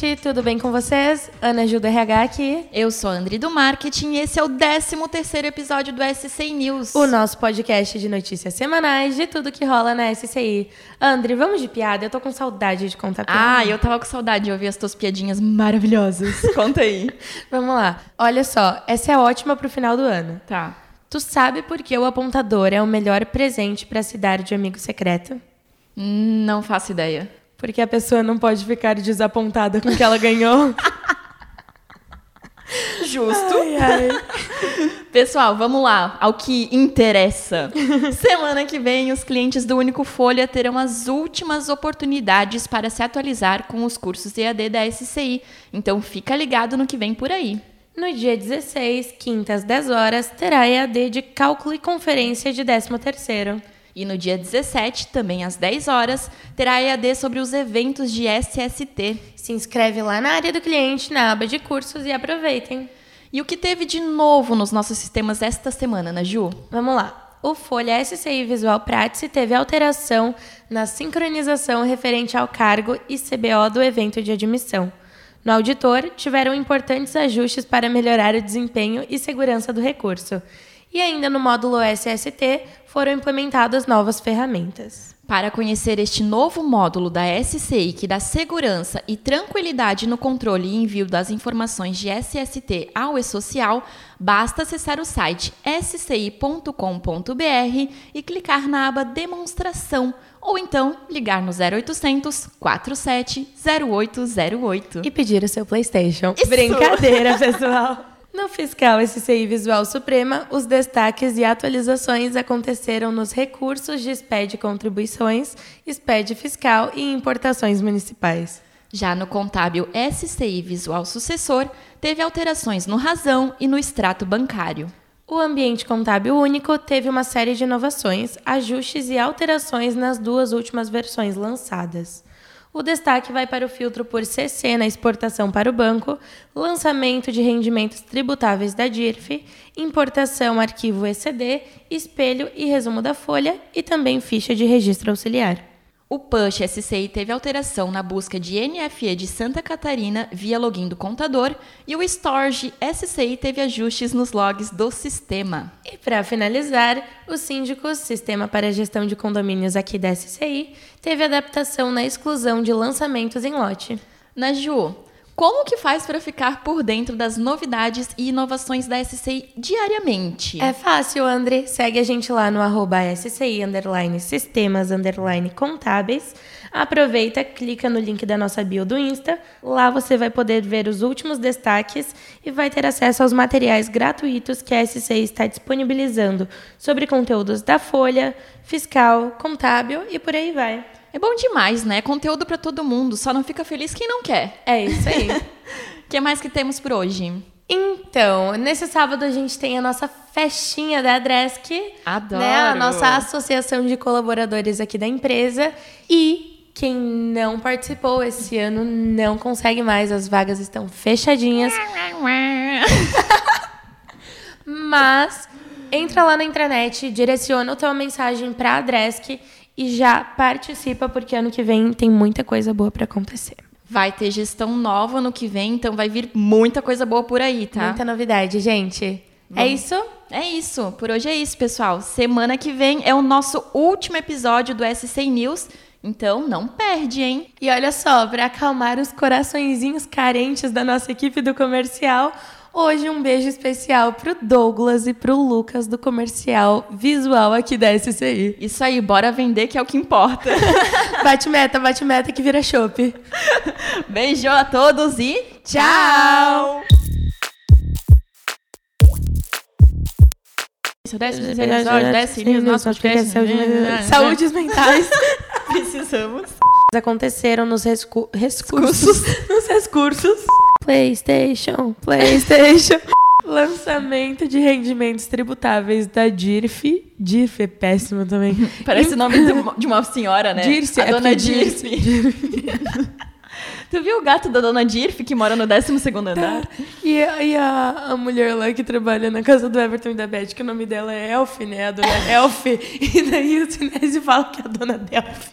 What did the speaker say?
gente, tudo bem com vocês? Ana Gil do RH aqui. Eu sou a Andri do Marketing e esse é o 13 terceiro episódio do SCI News. O nosso podcast de notícias semanais de tudo que rola na SCI. Andri, vamos de piada? Eu tô com saudade de contar piada. Ah, eu tava com saudade de ouvir as tuas piadinhas maravilhosas. Conta aí. vamos lá. Olha só, essa é ótima pro final do ano. Tá. Tu sabe por que o apontador é o melhor presente para se dar de amigo secreto? Não faço ideia. Porque a pessoa não pode ficar desapontada com o que ela ganhou. Justo. Ai, ai. Pessoal, vamos lá ao que interessa. Semana que vem, os clientes do Único Folha terão as últimas oportunidades para se atualizar com os cursos EAD da SCI. Então, fica ligado no que vem por aí. No dia 16, quinta às 10 horas, terá EAD de Cálculo e Conferência de 13º. E no dia 17, também às 10 horas, terá EAD sobre os eventos de SST. Se inscreve lá na área do cliente, na aba de cursos e aproveitem. E o que teve de novo nos nossos sistemas esta semana, Ana Ju? Vamos lá. O Folha SCI Visual Pratice teve alteração na sincronização referente ao cargo e CBO do evento de admissão. No auditor, tiveram importantes ajustes para melhorar o desempenho e segurança do recurso. E ainda no módulo SST foram implementadas novas ferramentas. Para conhecer este novo módulo da SCI que dá segurança e tranquilidade no controle e envio das informações de SST ao e-social, basta acessar o site sci.com.br e clicar na aba Demonstração ou então ligar no 0800 47 0808. E pedir o seu PlayStation. Isso. Brincadeira, pessoal! No Fiscal SCI Visual Suprema, os destaques e atualizações aconteceram nos recursos de SPED Contribuições, SPED Fiscal e Importações Municipais. Já no contábil SCI Visual Sucessor, teve alterações no razão e no extrato bancário. O ambiente contábil único teve uma série de inovações, ajustes e alterações nas duas últimas versões lançadas. O destaque vai para o filtro por CC na exportação para o banco, lançamento de rendimentos tributáveis da DIRF, importação arquivo ECD, espelho e resumo da folha e também ficha de registro auxiliar. O Push SCI teve alteração na busca de NFE de Santa Catarina via login do contador e o Storage SCI teve ajustes nos logs do sistema. E para finalizar, o Síndicos, Sistema para Gestão de Condomínios aqui da SCI, teve adaptação na exclusão de lançamentos em lote. Naju, como que faz para ficar por dentro das novidades e inovações da SCI diariamente? É fácil, André. Segue a gente lá no arroba SCI, underline sistemas, underline contábeis. Aproveita, clica no link da nossa bio do Insta. Lá você vai poder ver os últimos destaques e vai ter acesso aos materiais gratuitos que a SCI está disponibilizando sobre conteúdos da Folha, Fiscal, Contábil e por aí vai. É bom demais, né? Conteúdo para todo mundo, só não fica feliz quem não quer. É isso aí. O que mais que temos por hoje? Então, nesse sábado a gente tem a nossa festinha da Adresc. Adoro! Né? A nossa associação de colaboradores aqui da empresa. E quem não participou esse ano não consegue mais, as vagas estão fechadinhas. Mas entra lá na intranet, direciona a tua mensagem para a Adresc e já participa, porque ano que vem tem muita coisa boa para acontecer. Vai ter gestão nova no que vem, então vai vir muita coisa boa por aí, tá? Muita novidade, gente. É isso? É isso. Por hoje é isso, pessoal. Semana que vem é o nosso último episódio do SC News. Então não perde, hein? E olha só, para acalmar os coraçõezinhos carentes da nossa equipe do comercial, hoje um beijo especial pro Douglas e pro Lucas do comercial visual aqui da SCI. Isso aí, bora vender que é o que importa. Bate meta, bate meta que vira chopp. Beijo a todos e Tchau! Nosso podcast. Saúdes mentais Precisamos. aconteceram nos rescu- rescursos. nos recursos. PlayStation, PlayStation. Lançamento de rendimentos tributáveis da DIRF. DIRF é péssimo também. Parece o nome de uma- senhora, né? Dirce, a é dona Dirce. Tu viu o gato da dona Dirf que mora no 12º andar? E, a, e a, a mulher lá que trabalha na casa do Everton e da Beth, que o nome dela é Elf, né? A dona Elf. E daí o Sinésio fala que é a dona Delphi.